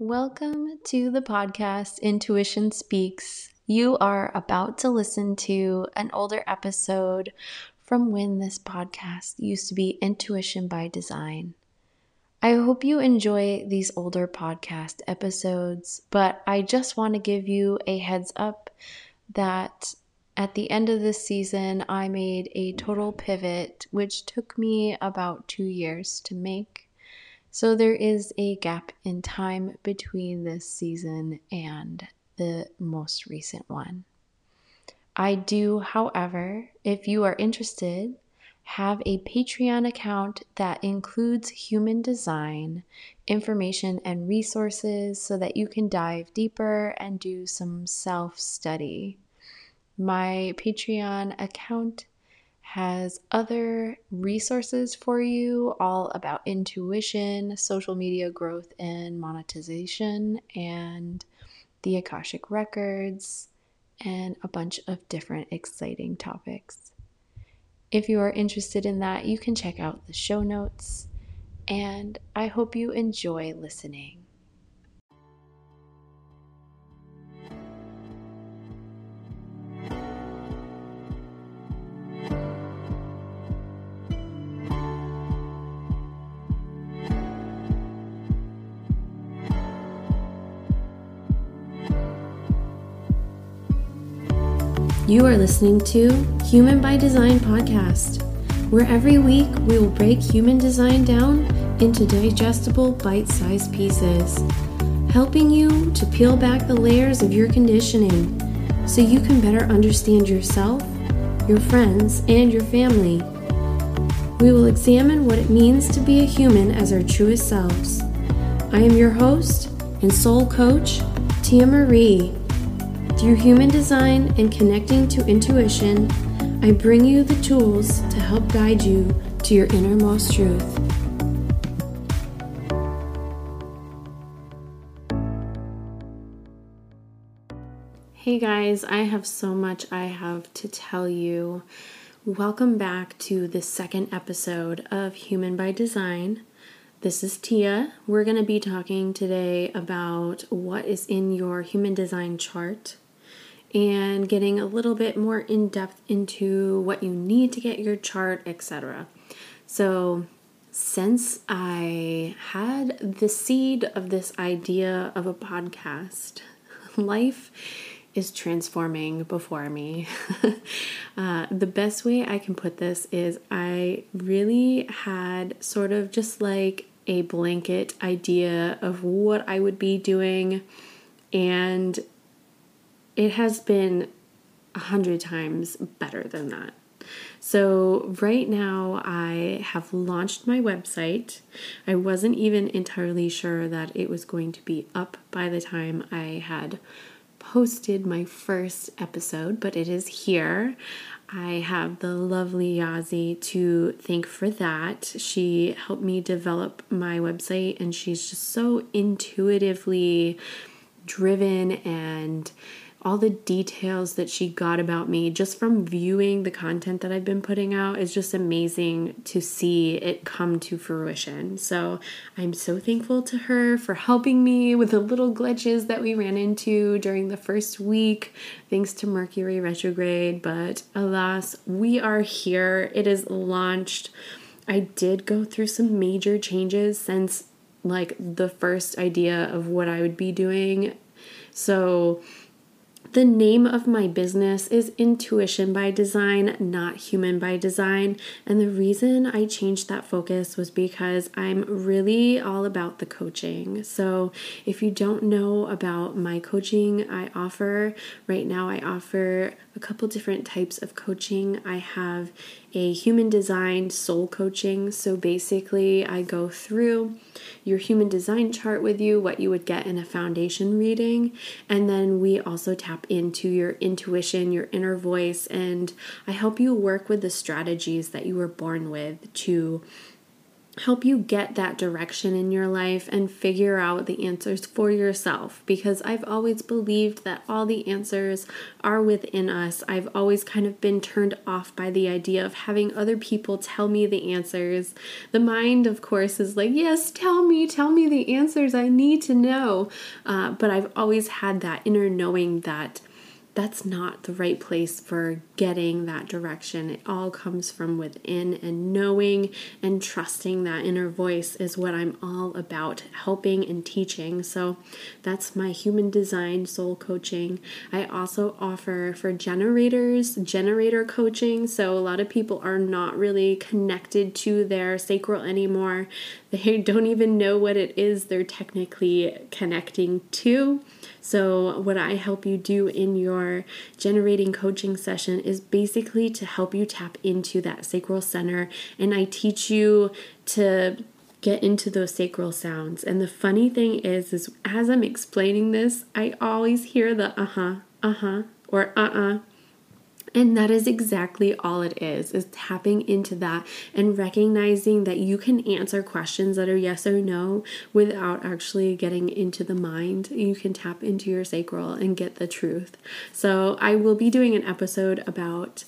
Welcome to the podcast Intuition Speaks. You are about to listen to an older episode from when this podcast used to be Intuition by Design. I hope you enjoy these older podcast episodes, but I just want to give you a heads up that at the end of this season, I made a total pivot, which took me about two years to make. So there is a gap in time between this season and the most recent one. I do, however, if you are interested, have a Patreon account that includes human design information and resources so that you can dive deeper and do some self study. My Patreon account has other resources for you all about intuition, social media growth and monetization, and the Akashic Records, and a bunch of different exciting topics. If you are interested in that, you can check out the show notes, and I hope you enjoy listening. You are listening to Human by Design podcast, where every week we will break human design down into digestible, bite sized pieces, helping you to peel back the layers of your conditioning so you can better understand yourself, your friends, and your family. We will examine what it means to be a human as our truest selves. I am your host and soul coach, Tia Marie through human design and connecting to intuition, I bring you the tools to help guide you to your innermost truth. Hey guys, I have so much I have to tell you. Welcome back to the second episode of Human by Design. This is Tia. We're going to be talking today about what is in your human design chart and getting a little bit more in depth into what you need to get your chart, etc. So, since I had the seed of this idea of a podcast, life is transforming before me. uh, the best way I can put this is I really had sort of just like a blanket idea of what I would be doing and it has been a hundred times better than that. So, right now, I have launched my website. I wasn't even entirely sure that it was going to be up by the time I had posted my first episode, but it is here. I have the lovely Yazi to thank for that. She helped me develop my website, and she's just so intuitively driven and all the details that she got about me just from viewing the content that I've been putting out is just amazing to see it come to fruition. So I'm so thankful to her for helping me with the little glitches that we ran into during the first week, thanks to Mercury retrograde. But alas, we are here. It is launched. I did go through some major changes since like the first idea of what I would be doing. So, the name of my business is Intuition by Design, not Human by Design. And the reason I changed that focus was because I'm really all about the coaching. So, if you don't know about my coaching I offer, right now I offer a couple different types of coaching. I have a human design soul coaching. So basically, I go through your human design chart with you, what you would get in a foundation reading, and then we also tap into your intuition, your inner voice, and I help you work with the strategies that you were born with to help you get that direction in your life and figure out the answers for yourself because I've always believed that all the answers are within us. I've always kind of been turned off by the idea of having other people tell me the answers. The mind, of course, is like, yes, tell me, tell me the answers I need to know. Uh, but I've always had that inner knowing that that's not the right place for getting that direction. It all comes from within, and knowing and trusting that inner voice is what I'm all about helping and teaching. So that's my human design soul coaching. I also offer for generators generator coaching. So a lot of people are not really connected to their sacral anymore, they don't even know what it is they're technically connecting to. So, what I help you do in your generating coaching session is basically to help you tap into that sacral center, and I teach you to get into those sacral sounds. And the funny thing is is as I'm explaining this, I always hear the uh-huh, uh-huh or uh-uh and that is exactly all it is, is tapping into that and recognizing that you can answer questions that are yes or no without actually getting into the mind. You can tap into your sacral and get the truth. So I will be doing an episode about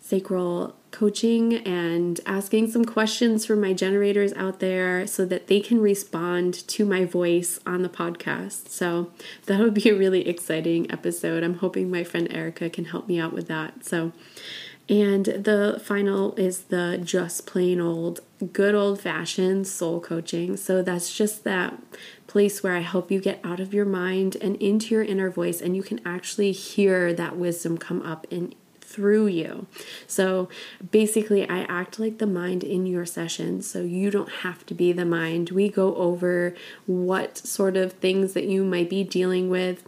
sacral coaching and asking some questions for my generators out there so that they can respond to my voice on the podcast. So that would be a really exciting episode. I'm hoping my friend Erica can help me out with that. So, and the final is the just plain old, good old fashioned soul coaching. So that's just that place where I help you get out of your mind and into your inner voice, and you can actually hear that wisdom come up in through you. So basically, I act like the mind in your session, so you don't have to be the mind. We go over what sort of things that you might be dealing with.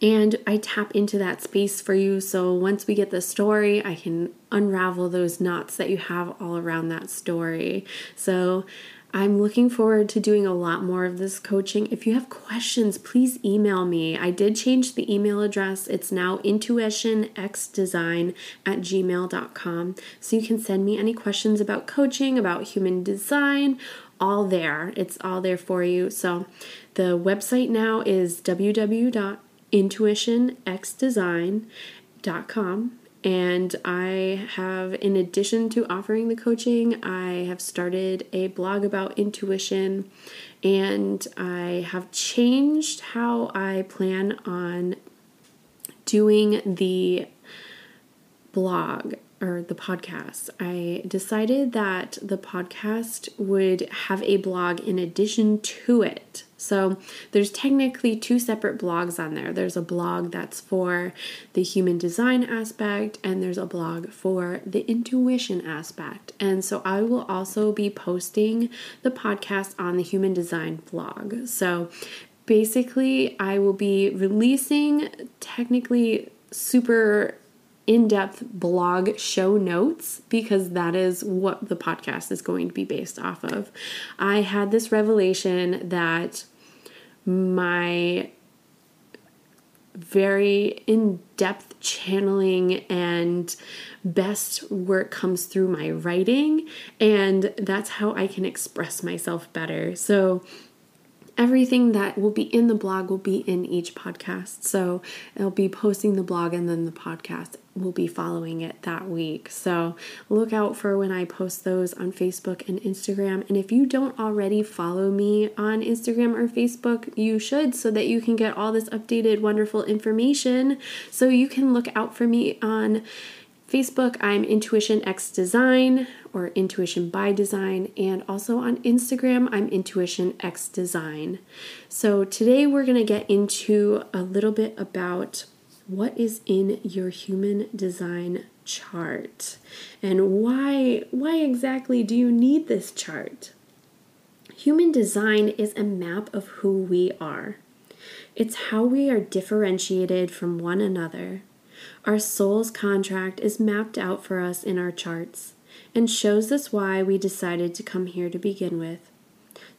And I tap into that space for you. So once we get the story, I can unravel those knots that you have all around that story. So I'm looking forward to doing a lot more of this coaching. If you have questions, please email me. I did change the email address. It's now intuitionxdesign at gmail.com. So you can send me any questions about coaching, about human design, all there. It's all there for you. So the website now is www.intuitionxdesign.com and I have, in addition to offering the coaching, I have started a blog about intuition. And I have changed how I plan on doing the blog or the podcast, I decided that the podcast would have a blog in addition to it. So there's technically two separate blogs on there. There's a blog that's for the human design aspect, and there's a blog for the intuition aspect. And so I will also be posting the podcast on the human design blog. So basically, I will be releasing technically super in depth blog show notes because that is what the podcast is going to be based off of. I had this revelation that my very in depth channeling and best work comes through my writing, and that's how I can express myself better. So, everything that will be in the blog will be in each podcast. So I'll be posting the blog and then the podcast will be following it that week. So look out for when I post those on Facebook and Instagram. And if you don't already follow me on Instagram or Facebook, you should so that you can get all this updated, wonderful information. So you can look out for me on Facebook, I'm Intuition X Design or Intuition by Design, and also on Instagram, I'm Intuition X Design. So today we're going to get into a little bit about what is in your human design chart and why why exactly do you need this chart? Human design is a map of who we are. It's how we are differentiated from one another our soul's contract is mapped out for us in our charts and shows us why we decided to come here to begin with.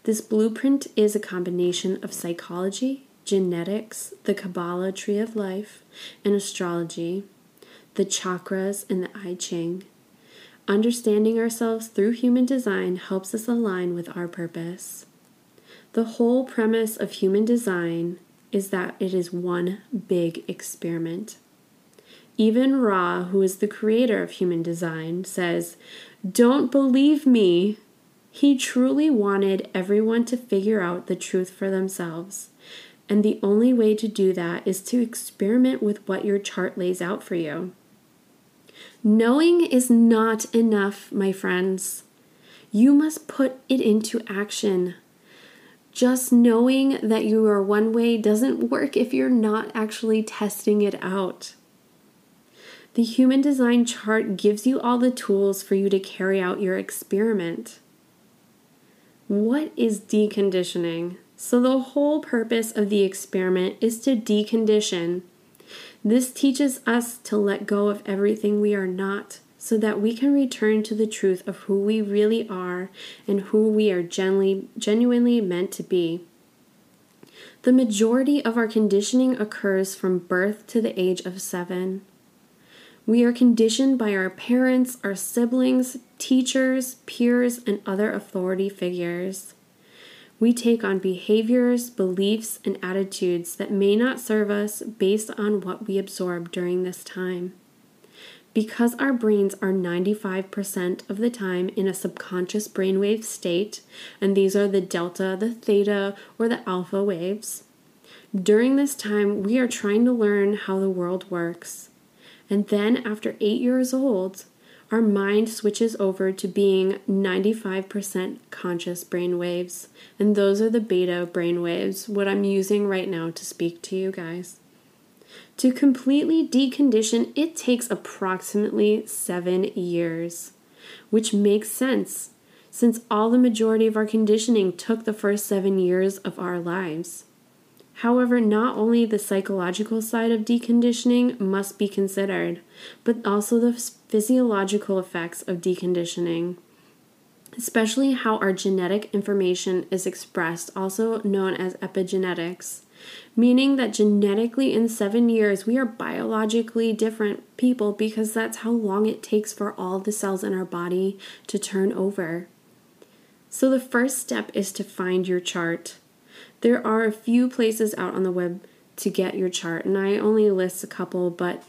This blueprint is a combination of psychology, genetics, the Kabbalah tree of life, and astrology, the chakras, and the I Ching. Understanding ourselves through human design helps us align with our purpose. The whole premise of human design is that it is one big experiment. Even Ra, who is the creator of human design, says, Don't believe me. He truly wanted everyone to figure out the truth for themselves. And the only way to do that is to experiment with what your chart lays out for you. Knowing is not enough, my friends. You must put it into action. Just knowing that you are one way doesn't work if you're not actually testing it out. The human design chart gives you all the tools for you to carry out your experiment. What is deconditioning? So, the whole purpose of the experiment is to decondition. This teaches us to let go of everything we are not so that we can return to the truth of who we really are and who we are genuinely, genuinely meant to be. The majority of our conditioning occurs from birth to the age of seven. We are conditioned by our parents, our siblings, teachers, peers, and other authority figures we take on behaviors, beliefs, and attitudes that may not serve us based on what we absorb during this time. Because our brains are 95% of the time in a subconscious brainwave state, and these are the delta, the theta, or the alpha waves, during this time we are trying to learn how the world works. And then, after eight years old, our mind switches over to being 95% conscious brain waves. And those are the beta brain waves, what I'm using right now to speak to you guys. To completely decondition, it takes approximately seven years, which makes sense since all the majority of our conditioning took the first seven years of our lives. However, not only the psychological side of deconditioning must be considered, but also the physiological effects of deconditioning, especially how our genetic information is expressed, also known as epigenetics, meaning that genetically in seven years we are biologically different people because that's how long it takes for all the cells in our body to turn over. So, the first step is to find your chart. There are a few places out on the web to get your chart, and I only list a couple, but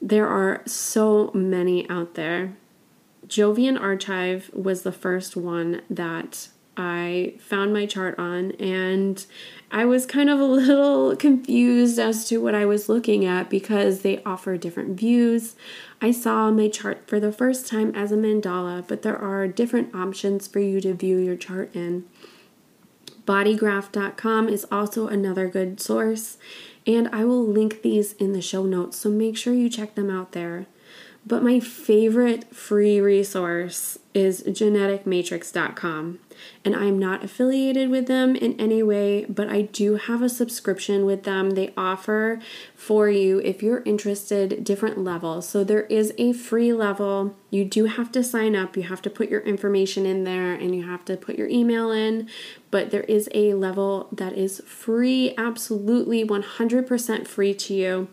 there are so many out there. Jovian Archive was the first one that I found my chart on, and I was kind of a little confused as to what I was looking at because they offer different views. I saw my chart for the first time as a mandala, but there are different options for you to view your chart in. Bodygraph.com is also another good source, and I will link these in the show notes, so make sure you check them out there. But my favorite free resource is geneticmatrix.com and I'm not affiliated with them in any way, but I do have a subscription with them. They offer for you, if you're interested, different levels. So there is a free level. You do have to sign up, you have to put your information in there, and you have to put your email in. But there is a level that is free, absolutely 100% free to you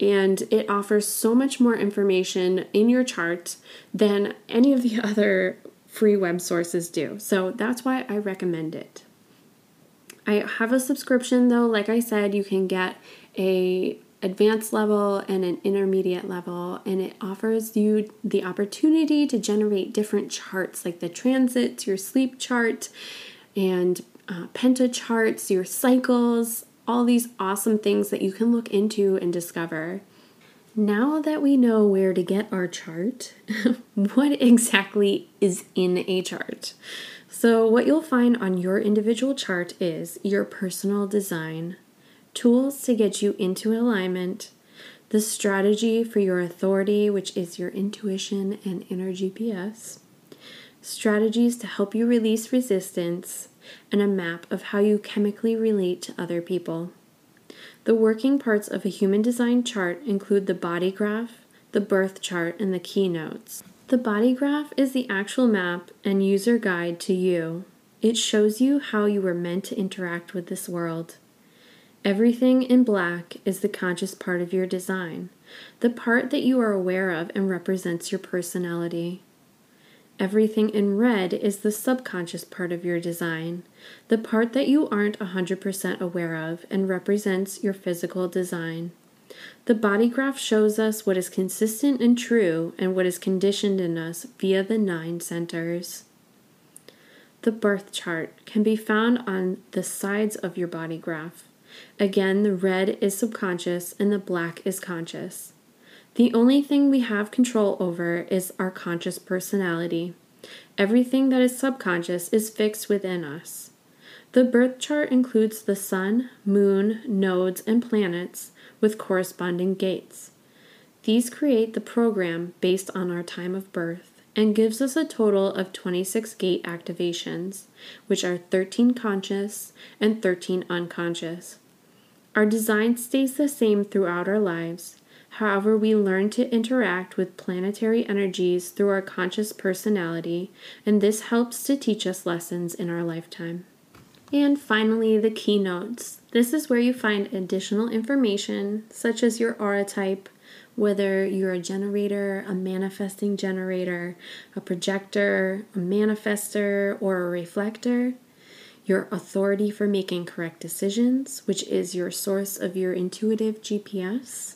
and it offers so much more information in your chart than any of the other free web sources do. So that's why I recommend it. I have a subscription though, like I said, you can get a advanced level and an intermediate level and it offers you the opportunity to generate different charts like the transits, your sleep chart and uh, penta charts, your cycles, all these awesome things that you can look into and discover. Now that we know where to get our chart, what exactly is in a chart? So, what you'll find on your individual chart is your personal design, tools to get you into alignment, the strategy for your authority, which is your intuition and inner GPS, strategies to help you release resistance, and a map of how you chemically relate to other people. The working parts of a human design chart include the body graph, the birth chart, and the keynotes. The body graph is the actual map and user guide to you. It shows you how you were meant to interact with this world. Everything in black is the conscious part of your design, the part that you are aware of and represents your personality. Everything in red is the subconscious part of your design, the part that you aren't 100% aware of and represents your physical design. The body graph shows us what is consistent and true and what is conditioned in us via the nine centers. The birth chart can be found on the sides of your body graph. Again, the red is subconscious and the black is conscious. The only thing we have control over is our conscious personality. Everything that is subconscious is fixed within us. The birth chart includes the sun, moon, nodes, and planets with corresponding gates. These create the program based on our time of birth and gives us a total of 26 gate activations, which are 13 conscious and 13 unconscious. Our design stays the same throughout our lives, However, we learn to interact with planetary energies through our conscious personality, and this helps to teach us lessons in our lifetime. And finally, the keynotes. This is where you find additional information, such as your aura type, whether you're a generator, a manifesting generator, a projector, a manifester, or a reflector, your authority for making correct decisions, which is your source of your intuitive GPS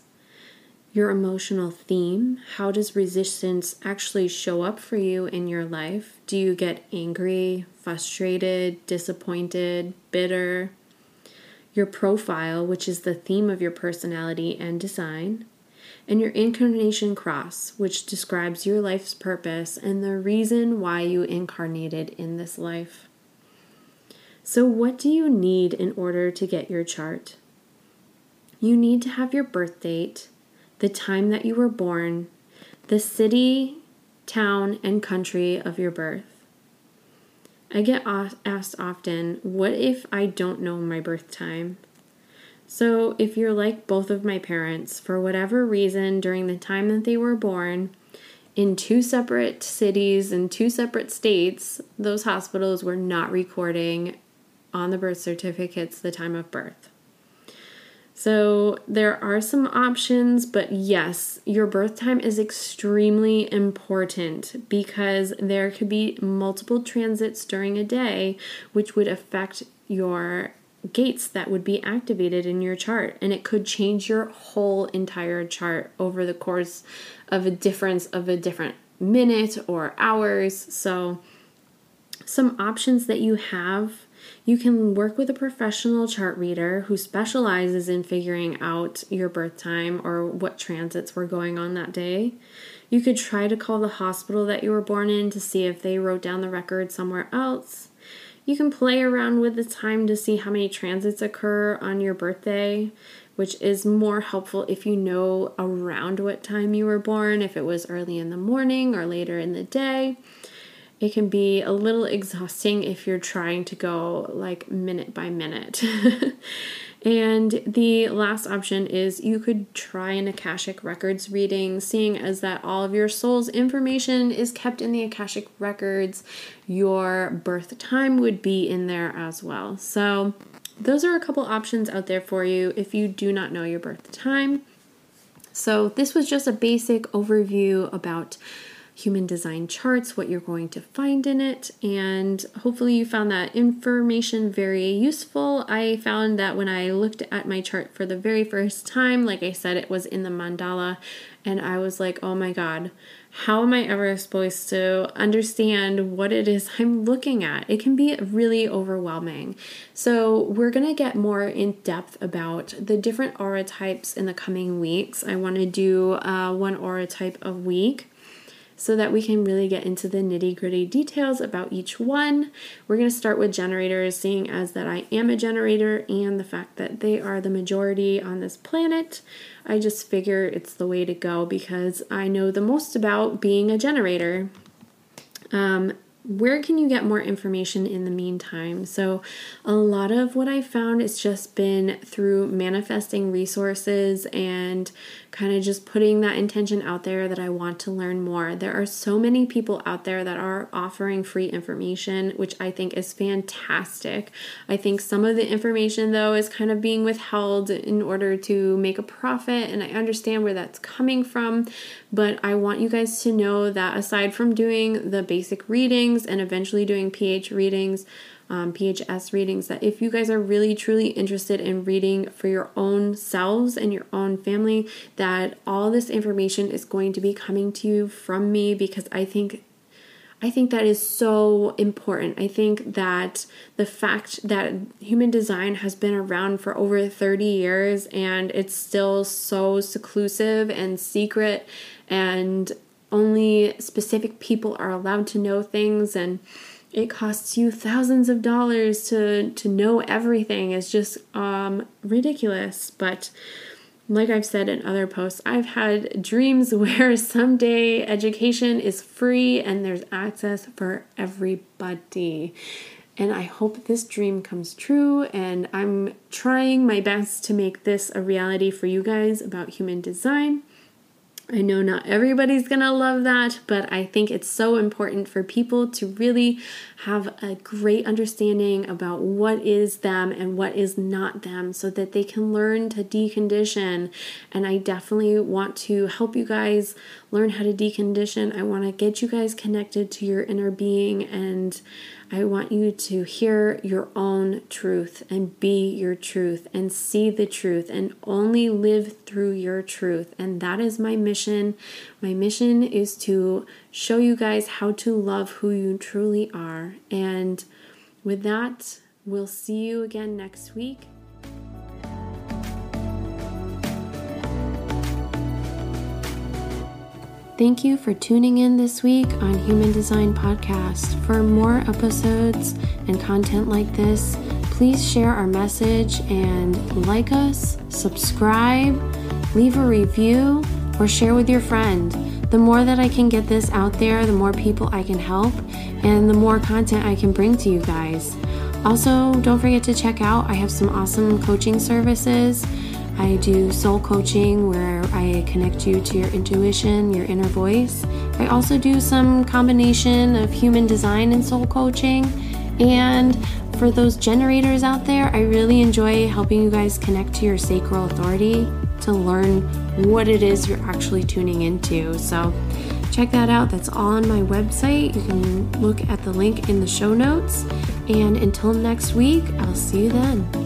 your emotional theme. How does resistance actually show up for you in your life? Do you get angry, frustrated, disappointed, bitter? Your profile, which is the theme of your personality and design. And your incarnation cross, which describes your life's purpose and the reason why you incarnated in this life. So, what do you need in order to get your chart? You need to have your birth date, the time that you were born, the city, town, and country of your birth. I get asked often, what if I don't know my birth time? So, if you're like both of my parents, for whatever reason, during the time that they were born, in two separate cities and two separate states, those hospitals were not recording on the birth certificates the time of birth. So there are some options, but yes, your birth time is extremely important because there could be multiple transits during a day which would affect your gates that would be activated in your chart and it could change your whole entire chart over the course of a difference of a different minute or hours. So some options that you have you can work with a professional chart reader who specializes in figuring out your birth time or what transits were going on that day. You could try to call the hospital that you were born in to see if they wrote down the record somewhere else. You can play around with the time to see how many transits occur on your birthday, which is more helpful if you know around what time you were born, if it was early in the morning or later in the day it can be a little exhausting if you're trying to go like minute by minute. and the last option is you could try an Akashic Records reading, seeing as that all of your soul's information is kept in the Akashic Records, your birth time would be in there as well. So, those are a couple options out there for you if you do not know your birth time. So, this was just a basic overview about human design charts, what you're going to find in it, and hopefully you found that information very useful. I found that when I looked at my chart for the very first time, like I said, it was in the mandala, and I was like, oh my god, how am I ever supposed to understand what it is I'm looking at? It can be really overwhelming. So, we're going to get more in depth about the different aura types in the coming weeks. I want to do uh, one aura type a week so that we can really get into the nitty gritty details about each one. We're going to start with generators, seeing as that I am a generator and the fact that they are the majority on this planet. I just figure it's the way to go because I know the most about being a generator. Um, where can you get more information in the meantime? So, a lot of what I found has just been through manifesting resources and kind of just putting that intention out there that I want to learn more. There are so many people out there that are offering free information, which I think is fantastic. I think some of the information, though, is kind of being withheld in order to make a profit, and I understand where that's coming from. But I want you guys to know that aside from doing the basic readings and eventually doing pH readings, um, PHS readings that if you guys are really truly interested in reading for your own selves and your own family, that all this information is going to be coming to you from me because I think I think that is so important. I think that the fact that human design has been around for over 30 years and it's still so seclusive and secret and only specific people are allowed to know things and it costs you thousands of dollars to to know everything is just um, ridiculous but like I've said in other posts, I've had dreams where someday education is free and there's access for everybody. And I hope this dream comes true. And I'm trying my best to make this a reality for you guys about human design. I know not everybody's gonna love that, but I think it's so important for people to really have a great understanding about what is them and what is not them so that they can learn to decondition. And I definitely want to help you guys learn how to decondition. I wanna get you guys connected to your inner being and I want you to hear your own truth and be your truth and see the truth and only live through your truth. And that is my mission. My mission is to show you guys how to love who you truly are. And with that, we'll see you again next week. Thank you for tuning in this week on Human Design Podcast. For more episodes and content like this, please share our message and like us, subscribe, leave a review, or share with your friend. The more that I can get this out there, the more people I can help, and the more content I can bring to you guys. Also, don't forget to check out, I have some awesome coaching services. I do soul coaching where I connect you to your intuition, your inner voice. I also do some combination of human design and soul coaching. And for those generators out there, I really enjoy helping you guys connect to your sacral authority to learn what it is you're actually tuning into. So, check that out. That's all on my website. You can look at the link in the show notes. And until next week, I'll see you then.